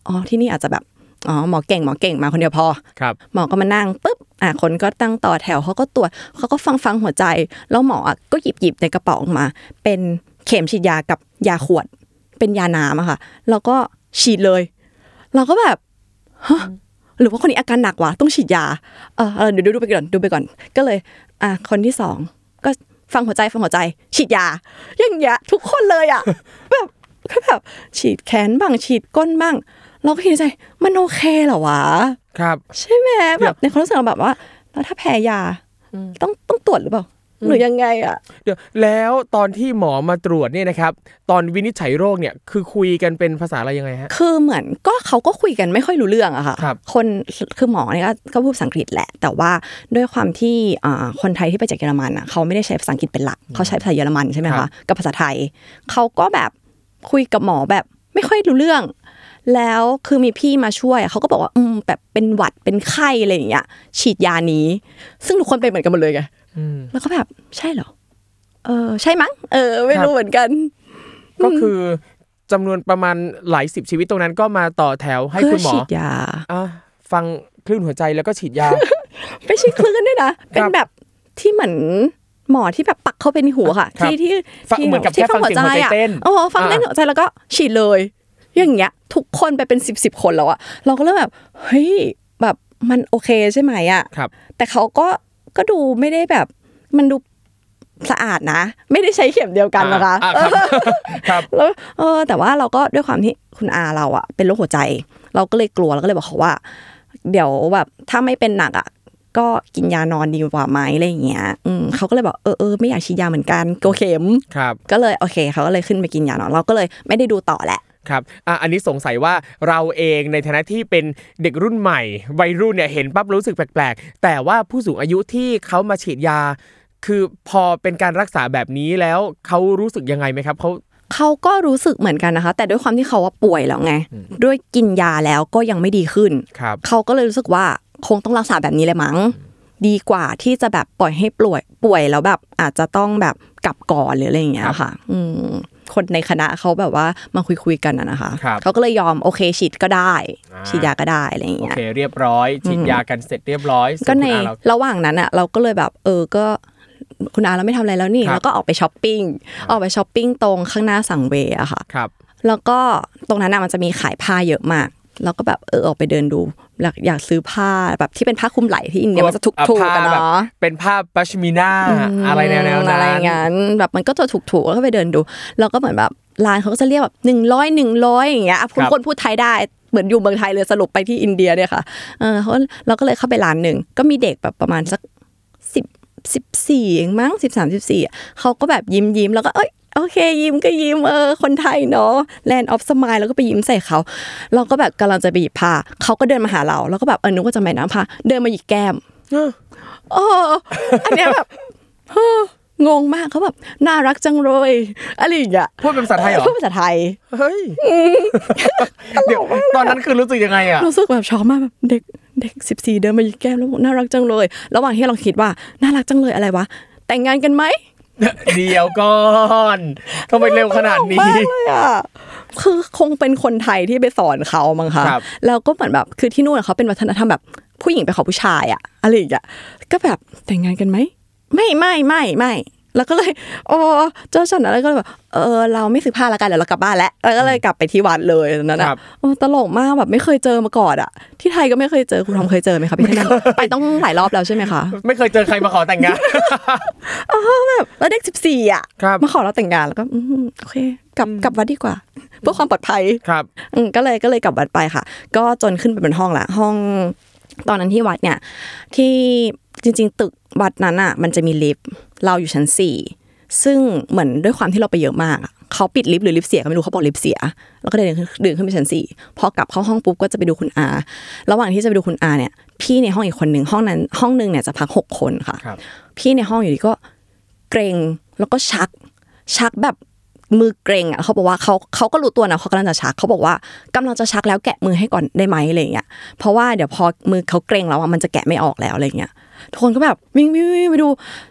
อ๋อที่นี่อาจจะแบบ อ๋อหมอเก่งหมอเก่งมาคนเดียวพอ
ครับ
หมอก็มานั่งปุ๊บอะคนก็ตั้งต่อแถวเขาก็ตรวจเขาก็ฟังฟังหัวใจ แล้วหมออะก็หยิบหยิบในกระเป๋าออกมา เป็นเข็มฉีดยากับยาขวด เป็นยาน้ำอะค่ะ แล้วก็ฉีดเลย เราก็แบบฮะหรือว่าคนนี้อาการหนักวะต้องฉีดยาเออเออเดี๋ยวดูไปก่อนดูไปก่อน ก็เลย อะคนที่สองก็ฟังหัวใจฟังหัวใจ ฉีดยา อย่างเงี้ยทุกคนเลยอะแบบก็แบบฉีดแขนบ้างฉีดก้นบ้าง เราก็คิดในใจมันโอเคเหรอวะ
ครับ
ใช่ไหม
เดี๋
แบ
ยว
บในความรู้สึกเราแบบว่า แล้วถ้าแพ้ยาต้องต้องตรวจหรือเปล่าหรือยังไงอะ
เดี๋ยวแล้วตอนที่หมอมาตรวจเนี่ยนะครับ ตอนวินิจฉัยโรคเนี่ยคือคุยกันเป็นภาษาอะไรยังไงฮะ
คือเหมือนก็เขาก็คุยกันไม่ค่อยรู้เรื่องอะค่ะ
ครับ
คนคือหมอเนี่ยก็ก็พูดภาษาอังกฤษแหละ แต่ว่าด้วยความที่อ่าคนไทยที่ไปจากเยอรมันอะเขาไม่ได้ใช้ภาษาอังกฤษเป็นหลัก เขาใช้ภาษาเยอรมันใช่ไหม
ครั
คะ
บ
กับภาษาไทย เขาก็แบบคุยกับหมอแบบไม่ค่อยรู้เรื่อง แล้วคือมีพี่มาช่วยเขาก็บอกว่าอืมแบบเป็นหวัดเป็นไข้อะไรอย่างเงี้ย ฉีดยานี้ ซึ่งทุกคนเป็นเหมือนกันหมดเลยไง
อืม
แล้วก็แบบใช่เหรอเออ ใช่มั้งเออ ไม่
ครับ
รู้เหมือนกัน
ก็คือจำนวนประมาณหลายสิบชีวิตตรงนั้นก็มาต่อแถวให้
เพื่
คุ
อ
ณหมอ
ฉีดยา
อะฟังคลื่นหัวใจแล้วก็ฉีดยา
ไม่ใช่คลื่นด้วยนะเป็นแบบที่เหมือนหมอที่แบบปักเข้าไปในหัวค่ะ
ครับ
ที่ที่
ฟัง
ที่
เหมือนกับ
ที่
แค่ฟังเสียงหัวใจ
อะ
เต้น
โอ้ฟัง
อ่า
เต้นหัวใจแล้วก็ฉีดเลย อย่างเงี้ยทุกคนไปเป็นสิบสิบคนแล้วอะเราก็เริ่มแบบเฮ้ยแบบมันโอเคใช่ไหมอะ
ครับ
แต่เขาก็ก็ดูไม่ได้แบบมันดูสะอาดนะ ไม่ได้ใช้เข็มเดียวกันนะคะ
อ่าครับครับ
แล้วเออแต่ว่าเราก็ด้วยความที่คุณอาเราอะเป็นโรคหัวใจ เราก็เลยกลัวเราก็เลยบอกเขาว่า เดี๋ยวแบบถ้าไม่เป็นหนักอะก็กินยานอนดีกว่าไหมอะไรอย่างเงี้ย อืมเขาก็เลยบอกเออเออไม่อยากฉีดยาเหมือนกันกลัวเข็ม
ครับ
ก็เลยโอเคเขาก็เลยขึ้นไปกินยานอนเราก็เลยไม่ได้ดูต่อแหละ
ครับอะอันนี้สงสัยว่าเราเองในฐานะที่เป็นเด็กรุ่นใหม่ วัยรุ่นเนี่ยเห็นปั๊บรู้สึกแปลกๆ แต่ว่าผู้สูงอายุที่เขามาฉีดยา คือพอเป็นการรักษาแบบนี้แล้วเขารู้สึกยังไงไหมครับเขา
เขาก็รู้สึกเหมือนกันนะคะ แต่ด้วยความที่เขาว่าป่วยแล้วไง ด้วยกินยาแล้วก็ยังไม่ดีขึ้น
ครับ
เขาก็เลยรู้สึกว่าคงต้องรักษาแบบนี้เลยมั้ง ดีกว่าที่จะแบบปล่อยให้ป่วยป่วยแล้วแบบอาจจะต้องแบบกลับก่อนหรืออะไรอย่างเงี้ยค่ะ อืม คนในคณะเขาแบบว่ามาคุยคุยๆกันอะนะคะ
ครับ
เขาก็เลยยอมโอเคฉีดก็ได้
อ่า
ฉีดยาก็ได้อะไรอย่าง
โอ
เงี้ย
เคเรียบร้อยฉีดยากันเสร็จเรียบร้อย
ก็ใน
ส่วนคุณอาเรา
ระหว่างนั้นอะเราก็เลยแบบเออก็คุณอาเราไม่ทำอะไรแล้วนี่
ครับ
แล้วก็ออกไปช้อปปิ้งออกไปช้อปปิ้งตรงข้างหน้าสังเวย์อะค่ะ
ครับ
แล้วก็ตรงนั้นอะมันจะมีขายผ้าเยอะมาก แล้วก็แบบเออออกไปเดินดู อยากอยากซื้อผ้าแบบที่เป็นผ้าคลุมไหล่ที่อินเดียมันจะถูกถูก
ผ้า
กัน
แบบ
เนาะ
เป็นผ้า pashmina อะไรแนวๆนั้น
อะไรอย่างนั้นแบบมันก็จะถูกถูกแล้วก็ไปเดินดูแล้วก็เหมือนแบบร้านเขาก็จะเรียกแบบหนึ่งร้อยหนึ่งร้อยอย่างเงี้ยอะคุณคนพูดไทยได้เหมือนอยู่เมืองไทยเลยสรุปไปที่อินเดียเนี่ยค่ะเออเขาเราก็เลยเข้าไปร้านหนึ่งก็มีเด็กแบบประมาณสักสิบ สิบสี่เองมั้งสิบสามสิบสี่เขาก็แบบยิ้มยิ้มแล้วก็เอ้ยโอเค ยิ้มก็ยิ้มเออคนไทยเนาะ Land of Smile แล้วก็ไปยิ้มใส่เขาเราก็แบบกำลังจะไปหยิบผ้าเขาก็เดินมาหาเรา แล้วก็แบบเออนึกว่าจะไปน้ำผ้าเดินมาหยิบแก้มเอออันเนี้ยแบบเฮ้องงมากเขาแบบน่ารักจังเลยอะไรอย่างเงี้ย
พูดเป็นภาษาไทยเหรอ
พูดภาษาไทย
เฮ้ยเดี๋ยวตอนนั้นคือรู้สึกยังไงอะ
รู้สึกแบบช็อกมากแบบเด็ก เด็กสิบสี่เดินมาหยิบแก้มแล้วบอกน่ารักจังเลย ระหว่างที่เราคิดว่าน่ารักจังเลยอะไรวะ แต่งงานกันไหม
เดี๋ยวก่อนทำไมเร็วขนาดนี้
มากเลยอะคือคงเป็นคนไทยที่ไปสอนเขามั้งคะ
ครับ
แล้วก็เหมือนแบบคือที่นู่นอะเขาเป็นวัฒนธรรมแบบผู้หญิงไปขอผู้ชายอะอะไรอย่างเงี้ยก็แบบแต่งงานกันไหมไม่ไม่ไม่ไม่ แล้วก็เลยโอ้เจ้าฉันอะไรก็เลยแบบเออเราไม่ซื้อผ้าละกันเดี๋ยวเรากลับบ้านแล้วแล้วก็เลยกลับไปที่วัดเลยตอนนั้น
ค
อะ
รับ
โอ้ตลกมากแบบไม่เคยเจอมาก่อนอะที่ไทยก็ไม่เคยเจอคุณทอมเคยเจอไหมคะพี่ท่านไปต้องหลายรอบแล้วใช่ไหมคะ
ไม่เคยเจอใครมาขอแต่งงาน
แบบแล้วเด็กสิบสี่อะ
ครับ
มาขอเราแต่งงานแล้วก็อืมโอเคกลับกลับวัดดีกว่าเพื่อความปลอดภัย
ครับ
อืมก็เลยก็เลยกลับวัดไปค่ะ ก็จนขึ้นไปบนห้องละห้องตอนนั้นที่วัดเนี่ยที่จริง ๆ ตึกวัดนั้นอะ มันจะมีลิฟต์ เราอยู่ชั้นสี่ซึ่งเหมือนด้วยความที่เราไปเยอะมากอะเขาปิดลิฟต์หรือลิฟต์เสียก็ไม่รู้เขาบอกลิฟต์เสีย แล้วก็เดินขึ้นเดินขึ้นไปชั้นสี่พอกลับเข้าห้องปุ๊บก็จะไปดูคุณอา ระหว่างที่จะไปดูคุณอาเนี่ย พี่ในห้องอีกคนหนึ่งห้องนั้น ห้องหนึ่งเนี่ยจะพักหกคนค่ะ
ครับ
พี่ในห้องอยู่ดีก็เกรงแล้วก็ชัก ชักแบบมือเกรงอะเขาบอกว่าเขาเขาก็รู้ตัวนะเขากำลังจะชักเขาบอกว่ากำลังจะชักแล้วแกะมือให้ก่อนได้ไหมอะไรเงี้ยเพราะว่าเดี๋ยวพอมือเขาเกรงแล้วอะมันจะแกะไม่ออกแล้วอะไรเงี้ย ทุกคนก็แบบวิ่งวิ่งวิ่งไปดู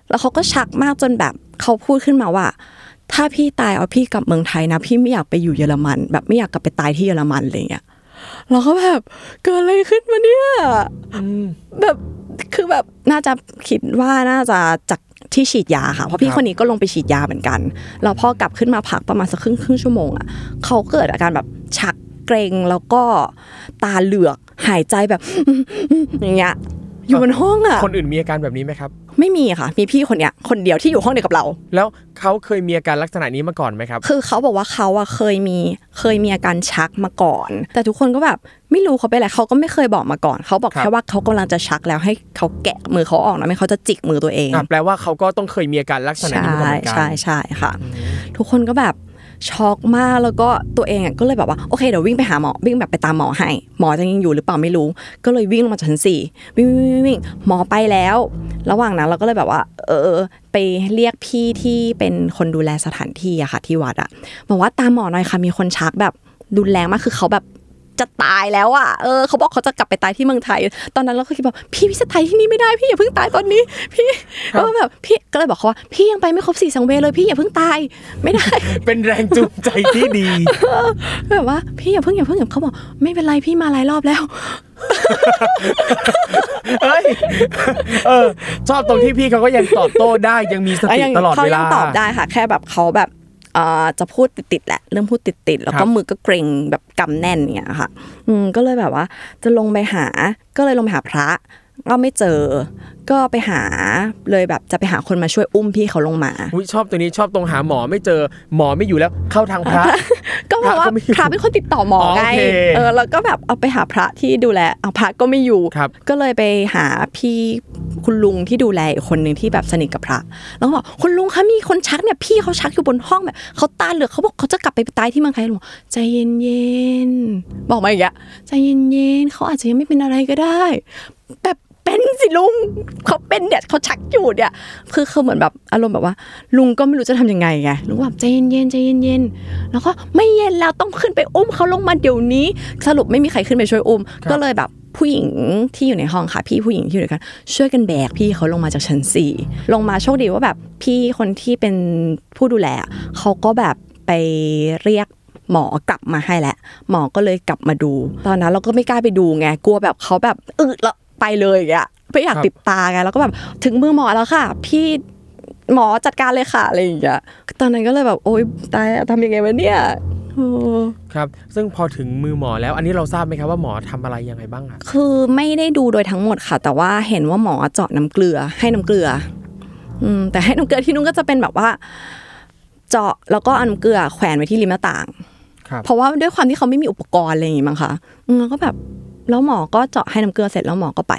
แล้วเขาก็ชักมากจนแบบเขาพูดขึ้นมาว่า ถ้าพี่ตายเอาพี่กลับเมืองไทยนะ พี่ไม่อยากไปอยู่เยอรมัน แบบไม่อยากกลับไปตายที่เยอรมันอะไรเงี้ยเราก็แบบเกิดอะไรขึ้นมาเนี่ยแบบคือแบบน่าจะคิดว่าน่าจะจากที่ฉีดยาค่ะเพราะพี่
ครับ
คนนี้ก็ลงไปฉีดยาเหมือนกันแล้วพอกลับขึ้นมาพักประมาณสักครึ่งครึ่งชั่วโมงอะเขาเกิดอาการแบบชักเกรงแล้วก็ตาเหลือกหายใจแบบอย่างเงี้ย อยู่บนห้องอะ
คนอื่นมีอาการแบบนี้ไหมครับ
ไม่มีค่ะ มีพี่คนเนี้ยคนเดียวที่อยู่ห้องเดียวกับเรา
แล้วเขาเคยมีอาการลักษณะนี้มาก่อนไหมครับ
คือเขาบอกว่าเขาอะเคยมีเคยมีอาการชักมาก่อน แต่ทุกคนก็แบบไม่รู้เขาเป็นอะไรเขาก็ไม่เคยบอกมาก่อน เขาบอก
ครับ
แค่ว่าเขากำลังจะชักแล้วให้เขาแกะมือเขาออกนะไม่เขาจะจิกมือตัวเอง
อะแปลว่าเขาก็ต้องเคยมีอาการลักษณะ
ใช่
นี้มาก่อนเหมือนกัน
ใช่ใช่ค่ะ ทุกคนก็แบบ ช็อกมากแล้วก็ตัวเองอะก็เลยแบบว่าโอเคเดี๋ยววิ่งไปหาหมอวิ่งแบบไปตามหมอให้ หมอจะยังอยู่หรือเปล่าไม่รู้ ก็เลยวิ่งลงมาจากชั้นสี่วิ่งวิ่งวิ่งวิ่งหมอไปแล้ว ระหว่างนั้นเราก็เลยแบบว่า เออไปเรียกพี่ที่เป็นคนดูแลสถานที่อะค่ะที่วัดอะบอกว่าตามหมอหน่อยค่ะมีคนชักแบบรุนแรงมากคือเขาแบบ จะตายแล้วอะเออเขาบอกเขาจะกลับไปตายที่เมืองไทย ตอนนั้นเราก็คิดว่าพี่พี่จะตายที่นี่ไม่ได้พี่อย่าเพิ่งตายตอนนี้ พี่ก็แบบพี่ก็เลยบอกเขาว่าพี่ยังไปไม่ครบสี่สังเวยเลยพี่อย่าเพิ่งตายไม่ได้
เป็นแรงจูงใจที่ดี
แบบว่าพี่อย่าเพิ่งอย่าเพิ่งอย่าเขาบอกไม่เป็นไรพี่มาหลายรอบแล้ว
เฮ้ยเออชอบตรงที่พี่เขาก็ยังตอบโต้ได้ยังมีสติ
ยัง
ตลอด
เขา
เว
ยั
ลา
งตอบได้ค่ะ แค่แบบเขาแบบเอ่อ จะพูดติดๆแหละเริ่มพูดติดๆแล้ว
ค
ก็
รับ
มือก็เกรงแบบกำแน่นเนี่ยค่ะ อืมก็เลยแบบว่า จะลงไปหาก็เลยลงไปหาพระก็ไม่เจอก็ไปหาเลยแบบจะไปหาคนมาช่วยอุ้มพี่เขาลงมา
อุ๊ยชอบตัวนี้ชอบตรงหาหมอไม่เจอหมอไม่อยู่แล้วเข้าทางพระ
ก็เพราะว่า
พระก็ไม่อยู่
พระเป็นคนติดต่อหมอ
อ๋อ
ไง
โอเค
เออแล้วก็แบบเอาไปหาพระที่ดูแลเอาพระก็ไม่อยู่
ครับ
ก็เลยไปหาพี่คุณลุงที่ดูแลอีกคนหนึ่งที่แบบสนิทกับพระ แล้วก็บอกคุณลุงคะมีคนชักเนี่ยพี่เขาชักอยู่บนห้องแบบเขาตาเหลือกเขาบอกเขาจะกลับไปตายที่เมืองไทยลุงบอกใจเย็นๆบอกมาอย่างเงี้ยใจเย็นๆเขาอาจจะยังไม่เป็นอะไรก็ได้แบบ เป็นสิลุงเขาเป็นเนี่ยเขาชักอยู่เนี่ยคือคือเหมือนแบบอารมณ์แบบว่า ลุงก็ไม่รู้จะทำยังไงไงลุงก็แบบใจเย็นๆใจเย็นๆแล้วก็ไม่เย็นแล้วต้องขึ้นไปอุ้มเขาลงมาเดี๋ยวนี้ สรุปไม่มีใครขึ้นไปช่วยอุ้ม ก็เลยแบบผู้หญิงที่อยู่ในห้องค่ะ พี่ผู้หญิงที่อยู่ด้วยกัน ช่วยกันแบกพี่เขาลงมาจากชั้นสี่ลงมาโชคดีว่าแบบพี่คนที่เป็นผู้ดูแลอะเขาก็แบบไปเรียกหมอกลับมาให้แหละ หมอก็เลยกลับมาดู ตอนนั้นเราก็ไม่กล้าไปดูไงกลัวแบบเขาแบบอึแล้ว ไปเลยอย่างเงี้ยไม่อยาก
ครับ
ปิดตาไงแล้วก็แบบถึงมือหมอแล้วค่ะ พี่หมอจัดการเลยค่ะอะไรอย่างเงี้ยตอนนั้นก็เลยแบบโอ๊ยตายอะทำยังไงวะเนี่ยโอ้
ครับ ซึ่งพอถึงมือหมอแล้วอันนี้เราทราบไหมครับว่าหมอทำอะไรยังไงบ้างอะ
คือไม่ได้ดูโดยทั้งหมดค่ะ แต่ว่าเห็นว่าหมอเจาะน้ำเกลือ ให้น้ำเกลือ อืมแต่ให้น้ำเกลือที่นู้นก็จะเป็นแบบว่า เจาะแล้วก็เอาน้ำเกลือแขวนไว้ที่ริมหน้าต่าง
ครับ
เพราะว่าด้วยความที่เขาไม่มีอุปกรณ์อะไรอย่างงี้มั้งคะอืมแล้วก็แบบ แล้วหมอก็เจาะให้น้ำเกลือเสร็จแล้วหมอก็ไป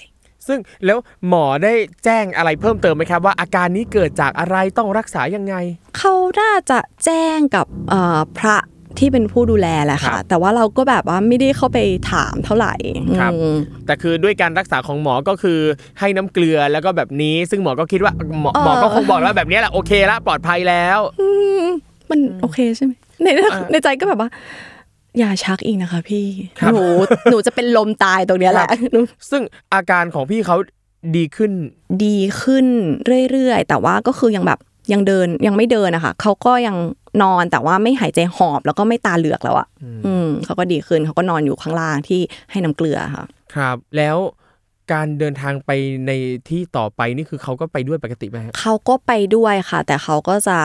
ซึ่งแล้วหมอได้แจ้งอะไรเพิ่มเติมไหมครับ ว่าอาการนี้เกิดจากอะไรต้องรักษายังไง
เขาน่าจะแจ้งกับเอ่อพระที่เป็นผู้ดูแลแหละ
ครั
ค่ะ
บ
แต่ว่าเราก็แบบว่าไม่ได้เข้าไปถามเท่าไหร่
ครับ
อืม
แต่คือด้วยการรักษาของหมอก็คือให้น้ำเกลือแล้วก็แบบนี้ซึ่งหมอก็คิดว่าหมอ
เอ่อ
หมอก็คงบอกแล้วแบบนี้แหละโอเคละปลอดภัยแล้ว
อืมมันโอเคใช่ไหมใน
อ่า
ในใจก็แบบว่า อย่าชักอีกนะคะ พี่
ครับ
หนูหนูจะเป็นลมตายตรงเนี้ยแหละ
ครับซึ่งอาการของพี่เขาดีขึ้น
ดีขึ้นเรื่อยๆ แต่ว่าก็คือยังแบบยังเดินยังไม่เดินนะคะเขาก็ยังนอนแต่ว่าไม่หายใจหอบแล้วก็ไม่ตาเหลือกแล้วอะ อืมเขาก็ดีขึ้นเขาก็นอนอยู่ข้างล่างที่ให้น้ำเกลือค่ะ
ครับ แล้ว การเดินทางไปในที่ต่อไปนี่คือเขาก็ไปด้วยปกติไหมฮะ
เขาก็ไปด้วยค่ะ แต่เขาก็จะ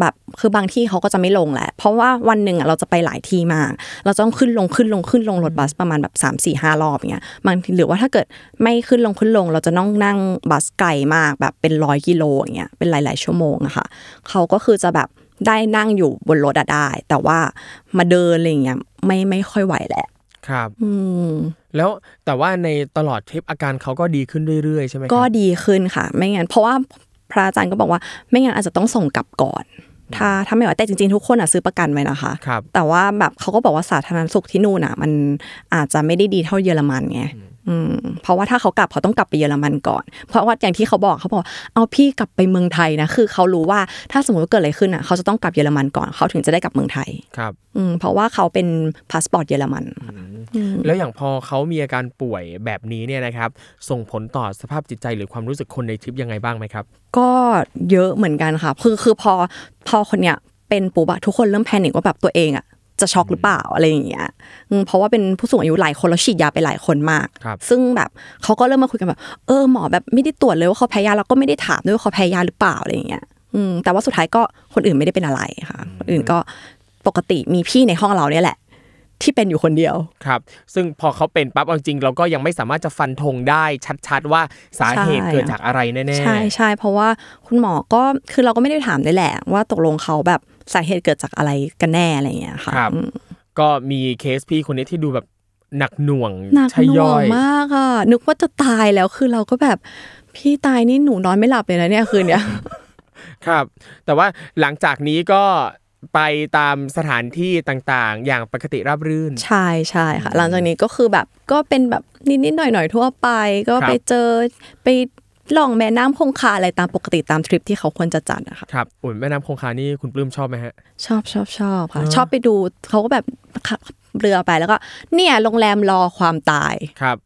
แบบคือบางที่เขาก็จะไม่ลงแหละ เพราะว่าวันหนึ่งอะเราจะไปหลายที่มาก เราจะต้องขึ้นลงขึ้นลงขึ้นลงรถบัสประมาณแบบ3 4 5รอบอย่างเงี้ยบางทีหรือว่าถ้าเกิดไม่ขึ้นลงขึ้นลง เราจะต้องนั่งบัสไกลมากแบบเป็นร้อยกิโลอย่างเงี้ยเป็นหลาย ๆ ชั่วโมงอะค่ะเขาก็คือจะแบบได้นั่งอยู่บนรถอะได้ แต่ว่ามาเดินอะไรเงี้ยไม่ไม่ค่อยไหวแหละ
ครับ
อืม
แล้วแต่ว่าในตลอดทริปอาการเขาก็ดีขึ้นเรื่อยๆใช่ไหมครับ
ก็ดีขึ้นค่ะ ไม่งั้นเพราะว่าพระอาจารย์ก็บอกว่า ไม่งั้นอาจจะต้องส่งกลับก่อน ถ้าถ้าไม่ไหวแต่จริงๆทุกคนอะซื้อประกันไว้นะคะ
ครับ
แต่ว่าแบบเขาก็บอกว่าสาธารณสุขที่นู่นอะ มันอาจจะไม่ได้ดีเท่าเยอรมันไง อืมเพราะว่าถ้าเขากลับเขาต้องกลับไปเยอรมันก่อน เพราะว่าอย่างที่เขาบอกเขาบอกเอาพี่กลับไปเมืองไทยนะคือเขารู้ว่าถ้าสมมติว่าเกิดอะไรขึ้นอะเขาจะต้องกลับเยอรมันก่อนเขาถึงจะได้กลับเมืองไทย
ครับ
อืมเพราะว่าเขาเป็นพาสปอร์ตเยอรมัน
แล้วอย่างพอเขามีอาการป่วยแบบนี้เนี่ยนะครับ ส่งผลต่อสภาพจิตใจหรือความรู้สึกคนในทริปยังไงบ้างไหมครับ
ก็เยอะเหมือนกันค่ะคือคือพอพอคนเนี้ยเป็นปุ๊บอะทุกคนเริ่ม panic ว่าแบบตัวเองอะ จะช็อกหรือเปล่าอะไรอย่างเงี้ยอืมเพราะว่าเป็นผู้สูงอายุหลายคนแล้วฉีดยาไปหลายคนมาก
ครับ
ซึ่งแบบเขาก็เริ่มมาคุยกันแบบ เออหมอแบบไม่ได้ตรวจเลยว่าเขาแพ้ยาแล้วก็ไม่ได้ถามด้วยว่าเขาแพ้ยาหรือเปล่าอะไรอย่างเงี้ยอืมแต่ว่าสุดท้ายก็คนอื่นไม่ได้เป็นอะไรค่ะคนอื่นก็ปกติมีพี่ในห้องเราเนี่ยแหละที่เป็นอยู่คนเดียว
ครับ ซึ่งพอเขาเป็นปั๊บเอาจริงๆเราก็ยังไม่สามารถจะฟันธงได้ชัดๆ ว่าสาเหตุ
ใช่
เกิดจากอะไรแน่ๆ
ใช่ใช่เพราะว่าคุณหมอก็คือเราก็ไม่ได้ถามเลยแหละว่าตกลงเขาแบบ สาเหตุเกิดจากอะไรกันแน่อะไรอย่างเงี้ยค่ะ
ครับ
อืม
ก็มีเคสพี่คนนี้ที่ดูแบบหนักหน่วง
หนัก
ใช่
หน่
ย่
ว
องย
มากอะนึกว่าจะตายแล้วคือเราก็แบบพี่ตายนี่หนูนอนไม่หลับเลยนะเนี่ยคืนเนี้ย
ครับ แต่ว่าหลังจากนี้ก็ไปตามสถานที่ต่างๆ อย่างปกติราบรื่น
ใช่ใช่ค่ะ หลังจากนี้ก็คือแบบก็เป็นแบบนิดๆหน่อยๆทั่วไป ก็
ครับ
ไปเจอไป ล่องแม่น้ำคงคาอะไรตามปกติตามทริปที่เขาควรจะจัดอะค่ะ
ครับอุ่นแม่น้ำคงคานี่คุณปลื้มชอบไหมฮะ
ชอบชอบชอบค่ะ
เนอะ
ชอบไปดูเขาก็แบบขับเรือไปแล้วก็ เนี่ยโรงแรมรอความตาย
ครับ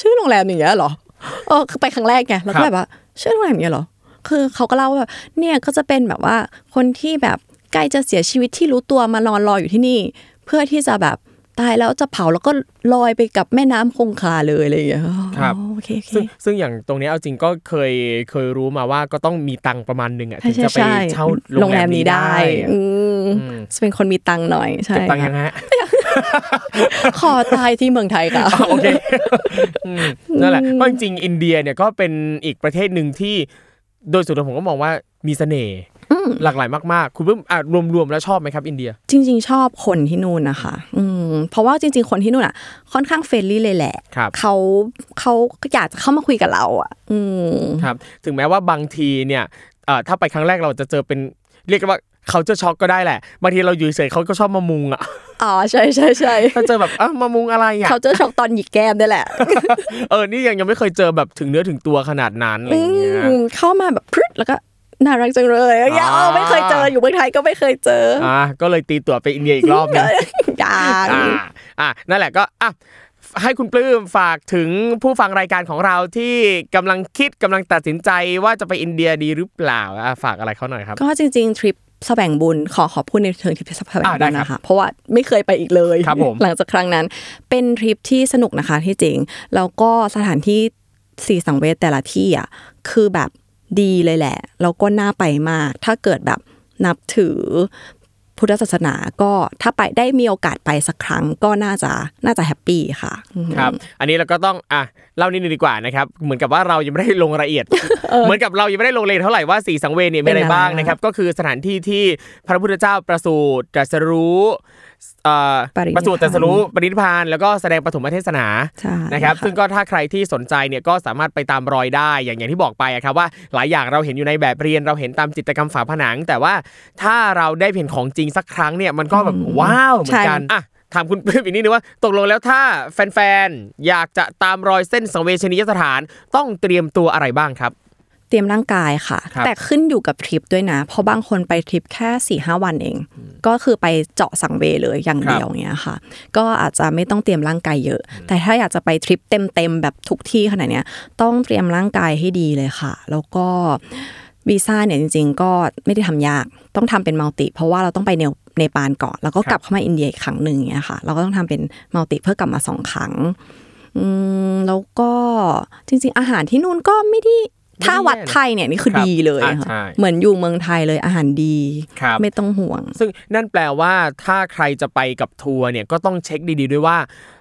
ชื่อโรงแรมอย่างเงี้ยเหรอเออคือไปครั้งแรกไงแล้ว
ครั
ก็
บ
แบบว่าชื่อโรงแรมอย่างเงี้ยเหรอคือเขาก็เล่าว่าแบบเนี่ยก็จะเป็นแบบว่าคนที่แบบใกล้จะเสียชีวิตที่รู้ตัวมานอนรออยู่ที่นี่ เพื่อที่จะแบบ ตายแล้วจะเผาแล้วก็ลอยไปกับแม่น้ำคงคาเลยอะไรอย่างเงี้ย
ครับ
อ๋อโอเคโอเค
ซึ่งซึ่งอย่างตรงเนี้ยเอาจริงก็เคยเคยรู้มาว่าก็ต้องมีตังค์ประมาณหนึ่งอะ
ใช่
ถึง
ใช่
จะไป
ใช่
เช่า
โรงแรมนี้ได้อืม
อืม
จะเป็นคนมีตังค์หน่อยใช่
เก็บตังค์ยัง
ค่ะ
ฮะ
ขอตายที่เมืองไทยค่ะ
อ๋อโอเคอืมนั่นแหละเพราะจริงๆอินเดียเนี่ยก็เป็นอีกประเทศหนึ่งที่โดยส่วนตัวผมก็มองว่ามีเสน่ห์
อืม
หลากหลายมากๆ คุณเพิ่มอะรวมๆแล้วชอบไหมครับ อินเดีย
จริง ๆ ชอบคนที่นู่นนะคะอืมเพราะว่าจริง ๆ คนที่นู่นอะ ค่อนข้าง friendly เลยแหละ
ครับ
เขาเขาอยากจะเข้ามาคุยกับเราอะ อืม
ครับ ถึงแม้ว่าบางทีเนี่ยเอ่อถ้าไปครั้งแรกเราจะเจอเป็นเรียกว่า culture shock ก็ได้แหละบางทีเราอยู่เฉยๆเขาก็ชอบมามุงอะ
อ๋อใช่ใช่ใช่
ถ้าเจอแบบอะมามุงอะไรอะ
culture shock ตอนหยิกแก้มด้วยแหละ
เออนี่ยังยังไม่เคยเจอแบบถึงเนื้อถึงตัวขนาดนั้นอะไรอย่างเงี้ย
อืมเข้ามาแบบพรึดแล้วก็ น่ารักจังเลยอะไรอย่างเงี้ย
อ่า
เออไม่เคยเจออยู่เมืองไทยก็ไม่เคยเจอ
อะก็เลยตีตั๋วไปอินเดียอีกรอบหนึง
อย่าง
อ่าอะนั่นแหละก็อะให้คุณปลื้มฝากถึงผู้ฟังรายการของเราที่กำลังคิดกำลังตัดสินใจว่าจะไปอินเดียดีหรือเปล่าอะฝากอะไรเขาหน่อยครับ
ก็จริงๆทริปแสวงบุญขอขอพูดในเชิงทริปแสวง
อ่าได้
บุญ
ครับ
นะคะเพราะว่าไม่เคยไปอีกเลย
ครับผม
หลังจากครั้งนั้น เป็นทริปที่สนุกนะคะที่จริงแล้วก็สถานที่สี่สังเวชแต่ละที่อะคือแบบ ดีเลยแหละ แล้วก็น่าไปมาก ถ้าเกิดแบบนับถือพุทธศาสนาก็ถ้าไปได้มีโอกาสไปสักครั้งก็น่าจะน่าจะแฮปปี้ค่ะอืม
ครับ อันนี้เราก็ต้องอะเล่านิดนึงดีกว่านะครับ เหมือนกับว่าเรายังไม่ได้ลงรายละเอียด เหมือนกับเรายังไม่ได้ลงรายละเอียดเท่าไหร่ว่าสีสังเวยเนี่ยมีอะไร
เป็นอะไร
บ้างนะครับ ก็คือสถานที่ที่พระพุทธเจ้าประสูติตรัสรู้เอ่อ
ปรินิพพาน
ประสูติตรัสรู้ปรินิพพานแล้วก็แสดงปฐมเทศนา
ใช่
นะครับ
ค่ะ
ซึ่งก็ถ้าใครที่สนใจเนี่ยก็สามารถไปตามรอยได้อย่างอย่างที่บอกไปอะครับว่าหลายอย่างเราเห็นอยู่ในแบบเรียนเราเห็นตามจิตรกรรมฝาผนัง แต่ว่าถ้าเราได้เห็นของจริงสักครั้งเนี่ยมันก็แบบว้าวเหมือนกันอะถามคุณปลื้มอีกนิดนึงว่าตกลงแล้วถ้าแฟนๆ อยากจะตามรอยเส้นสังเวชนียสถานต้องเตรียมตัวอะไรบ้างครับ
เตรียมร่างกายค่ะ
ครับ
แต่ขึ้นอยู่กับทริปด้วยนะ เพราะบางคนไปทริปแค่4ี่ห้าวันเอง ก็คือไปเจาะสังเวเลยอย่างเดียวเงี้ยค่ะ ก็อาจจะไม่ต้องเตรียมร่างกายเยอะ แต่ถ้าอยากจะไปทริปเต็มๆแบบทุกที่ขนาดเนี้ยต้องเตรียมร่างกายให้ดีเลยค่ะ แล้วก็วีซ่าเนี่ยจริง ๆ ก็ไม่ได้ทำยาก ต้องทำเป็น multi เพราะว่าเราต้องไปเนปเนปาลก่อน แล้วก็กลับเข้ามาอินเดียอีกครั้งหนึ่งเงี้ยค่ะ เราก็ต้องทำเป็น multi เพื่อกลับมาสองครั้งอืมแล้วก็จริง ๆ อาหารที่นู่นก็ไม่ได้ ถ้าวัดไทยเนี่ยนี่คือ
ครับ
ดีเลย
อ่า
ค่ะ
ใช่
เหมือนอยู่เมืองไทยเลยอาหารดี
ครับ
ไม่ต้องห่วง
ซึ่งนั่นแปลว่าถ้าใครจะไปกับทัวร์เนี่ยก็ต้องเช็คดีๆด้วยว่าเอ่อ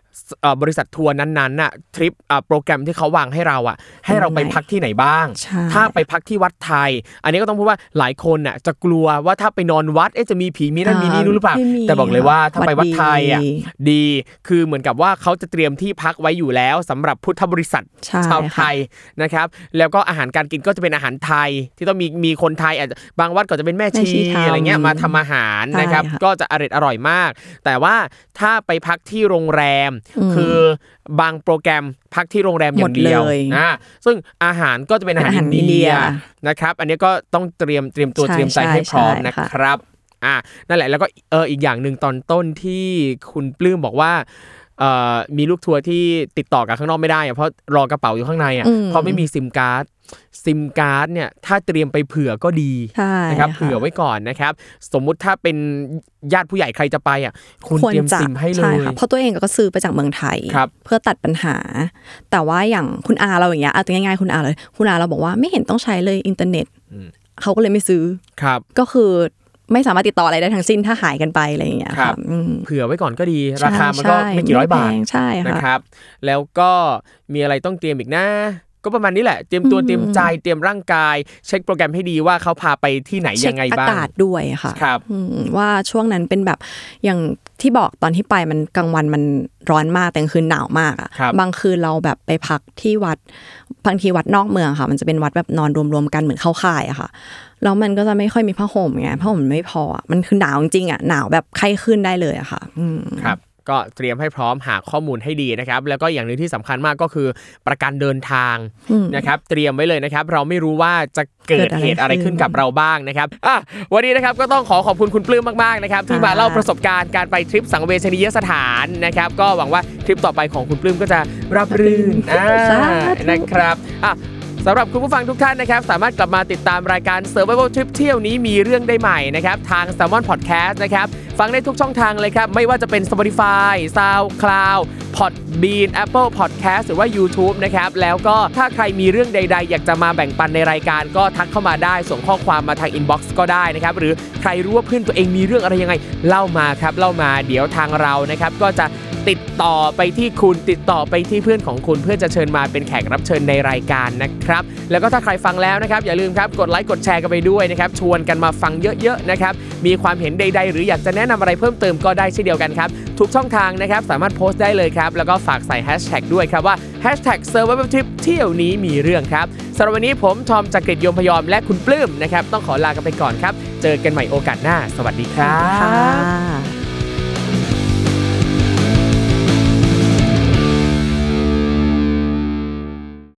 บริษัททัวร์นั้นๆน่ะทริปอะโปรแกรมที่เขาวางให้เราอะ ให้เราไปพักที่ไหนบ้าง
ใช่
ถ้าไปพักที่วัดไทย อันนี้ก็ต้องพูดว่าหลายคนน่ะจะกลัวว่าถ้าไปนอนวัดเอ๊ะจะมีผีมีนั่นมีนี่นู่นหรือเปล่า
ไม่มี
แต่บอกเลยว่าถ้าไปวัดไทยอะ
ดี
ดีคือเหมือนกับว่าเขาจะเตรียมที่พักไว้อยู่แล้วสำหรับพุทธบริษัท
ใช่
ชาวไท
ค่ะ
ยนะครับแล้วก็อาหารการกินก็จะเป็นอาหารไทย ที่ต้องมีมีคนไทยอาจจะบางวัดก็จะเป็นแม่
แม่ชี
ชี
ทำ
อะไรเงี้ยมาทำอาหารนะครับ
ใช่ค่ะ
ก็จะอร่อยอร่อยมาก แต่ว่าถ้าไปพักที่โรงแรมคือบางโปรแกรมพักที่โรงแรมอย่างเดียว
หมดเลย
อ่าซึ่งอาหารก็จะเป็นอาหาร
เป็นอาหาร
อินเดี
อินเดี
ย
ย
นะครับ อันนี้ก็ต้องเตรียมเตรียมตัว
ใช่
เตรียมใจ
ใช่
ให้พร้อม
ใช่
นะ
ค่ะ
ครับอ่านั่นแหละแล้วก็เอออีกอย่างหนึ่งตอนต้นที่คุณปลื้มบอกว่าเอ่อ มีลูกทัวร์ที่ติดต่อกับข้างนอกไม่ได้อะเพราะรอกระเป๋าอยู่ข้างในอะ
อืม
เพราะไม่มีซิมการ์ดซิมการ์ดเนี่ยถ้าเตรียมไปเผื่อก็ดี
ใช่
นะครับ
ค่ะ
เผื่อไว้ก่อนนะครับ สมมุติถ้าเป็นญาติผู้ใหญ่ใครจะไปอะคุณ
ควร
เตรียม
จะ
ซิมให้เลย ใช่
ค่ะเพราะตัวเองก็ซื้อไปจากเมืองไทย
ครับ
เพื่อตัดปัญหา แต่ว่าอย่างคุณอาเราอย่างเงี้ยเอาตัวง่ายๆคุณอาเลย คุณอาเราบอกว่าไม่เห็นต้องใช้เลยอินเทอร์เน็ตเขาก็เลยไม่ซื้อ
ครับ
ก็คือ ไม่สามารถติดต่ออะไรได้ทั้งสิ้นถ้าหายกันไปอะไรอย่างเงี้ย
ครั
ค่ะ
บ
อืม
เผื่อไว้ก่อนก็ดี
ใช่
ราคามันก็
ใช่
ไม่กี่ร้อยบาท
แพงใช่
นะ
ค่ะ
ครับ แล้วก็มีอะไรต้องเตรียมอีกนะก็ประมาณนี้แหละเตรียมตัว
อืม
เตรียมใจเตรียมร่างกาย เช็คโปรแกรมให้ดีว่าเขาพาไปที่ไหน
เช็
ยั
ค
งไง
อา
บ้าง
กาศด้วยค่ะ
ครับ
อืมว่าช่วงนั้นเป็นแบบอย่าง ที่บอกตอนที่ไปมันกลางวันมันร้อนมากแต่กลางคืนหนาวมากอะ
ครับ
บางคืนเราแบบไปพักที่วัดบางทีวัดนอกเมืองค่ะ มันจะเป็นวัดแบบนอนรวมๆกันเหมือนเข้าค่ายอะค่ะแล้วมันก็จะไม่ค่อยมีผ้าห่มไงผ้าห่มมันไม่พออะมันคือหนาวจริงๆอะหนาวแบบไข้ขึ้นได้เลยอะค่ะอืม
ครับ ก็เตรียมให้พร้อมหาข้อมูลให้ดีนะครับ แล้วก็อย่างหนึ่งที่สำคัญมากก็คือประกันเดินทาง
อืม
นะครับเตรียมไว้เลยนะครับ เราไม่รู้ว่าจะเกิด
เกิดอะไร
เหตุอะไร
ขึ้
ขึ้น
น
กับเราบ้างนะครับอะวันนี้นะครับก็ต้องขอขอบคุณคุณปลื้มมากๆนะครับที่มา
ค่ะ
เล่าประสบการณ์การไปทริปสังเวชนียสถานนะครับก็หวังว่าทริปต่อไปของคุณปลื้มก็จะรับรื่นอ่า
สาธุ
นะครับอะ สำหรับคุณผู้ฟังทุกท่านนะครับ สามารถกลับมาติดตามรายการ Survival Trip เที่ยวนี้มีเรื่องได้ใหม่นะครับทาง s ซ l m o n Podcast นะครับฟังได้ทุกช่องทางเลยครับ ไม่ว่าจะเป็น Spotify SoundCloud Podbean Apple Podcast หรือว่า YouTube นะครับแล้วก็ถ้าใครมีเรื่องใด ๆ อยากจะมาแบ่งปันในรายการ ก็ทักเข้ามาได้ส่งข้อความมาทาง Inbox ก็ได้นะครับหรือใครรู้ว่าเพื่อนตัวเองมีเรื่องอะไรยังไงเล่ามาครับเล่ามาเดี๋ยวทางเรานะครับก็จะ ติดต่อไปที่คุณติดต่อไปที่เพื่อนของคุณ เพื่อจะเชิญมาเป็นแขกรับเชิญในรายการนะครับ แล้วก็ถ้าใครฟังแล้วนะครับ อย่าลืมครับกดไลค์กดแชร์กันไปด้วยนะครับ ชวนกันมาฟังเยอะๆนะครับ มีความเห็นใด ๆ หรืออยากจะแนะนำอะไรเพิ่มเติมก็ได้เช่นเดียวกันครับ ทุกช่องทางนะครับสามารถโพสต์ได้เลยครับ แล้วก็ฝากใส่แฮชแท็กด้วยครับว่า hashtag survival trip เที่ยวนี้มีเรื่องครับสำหรับวันนี้ผมทอมจากกรีฑยมพยอมและคุณปลื้มนะครับต้องขอลากันไปก่อนครับ เจอกันใหม่โอกาสหน้า สวัสดีครับ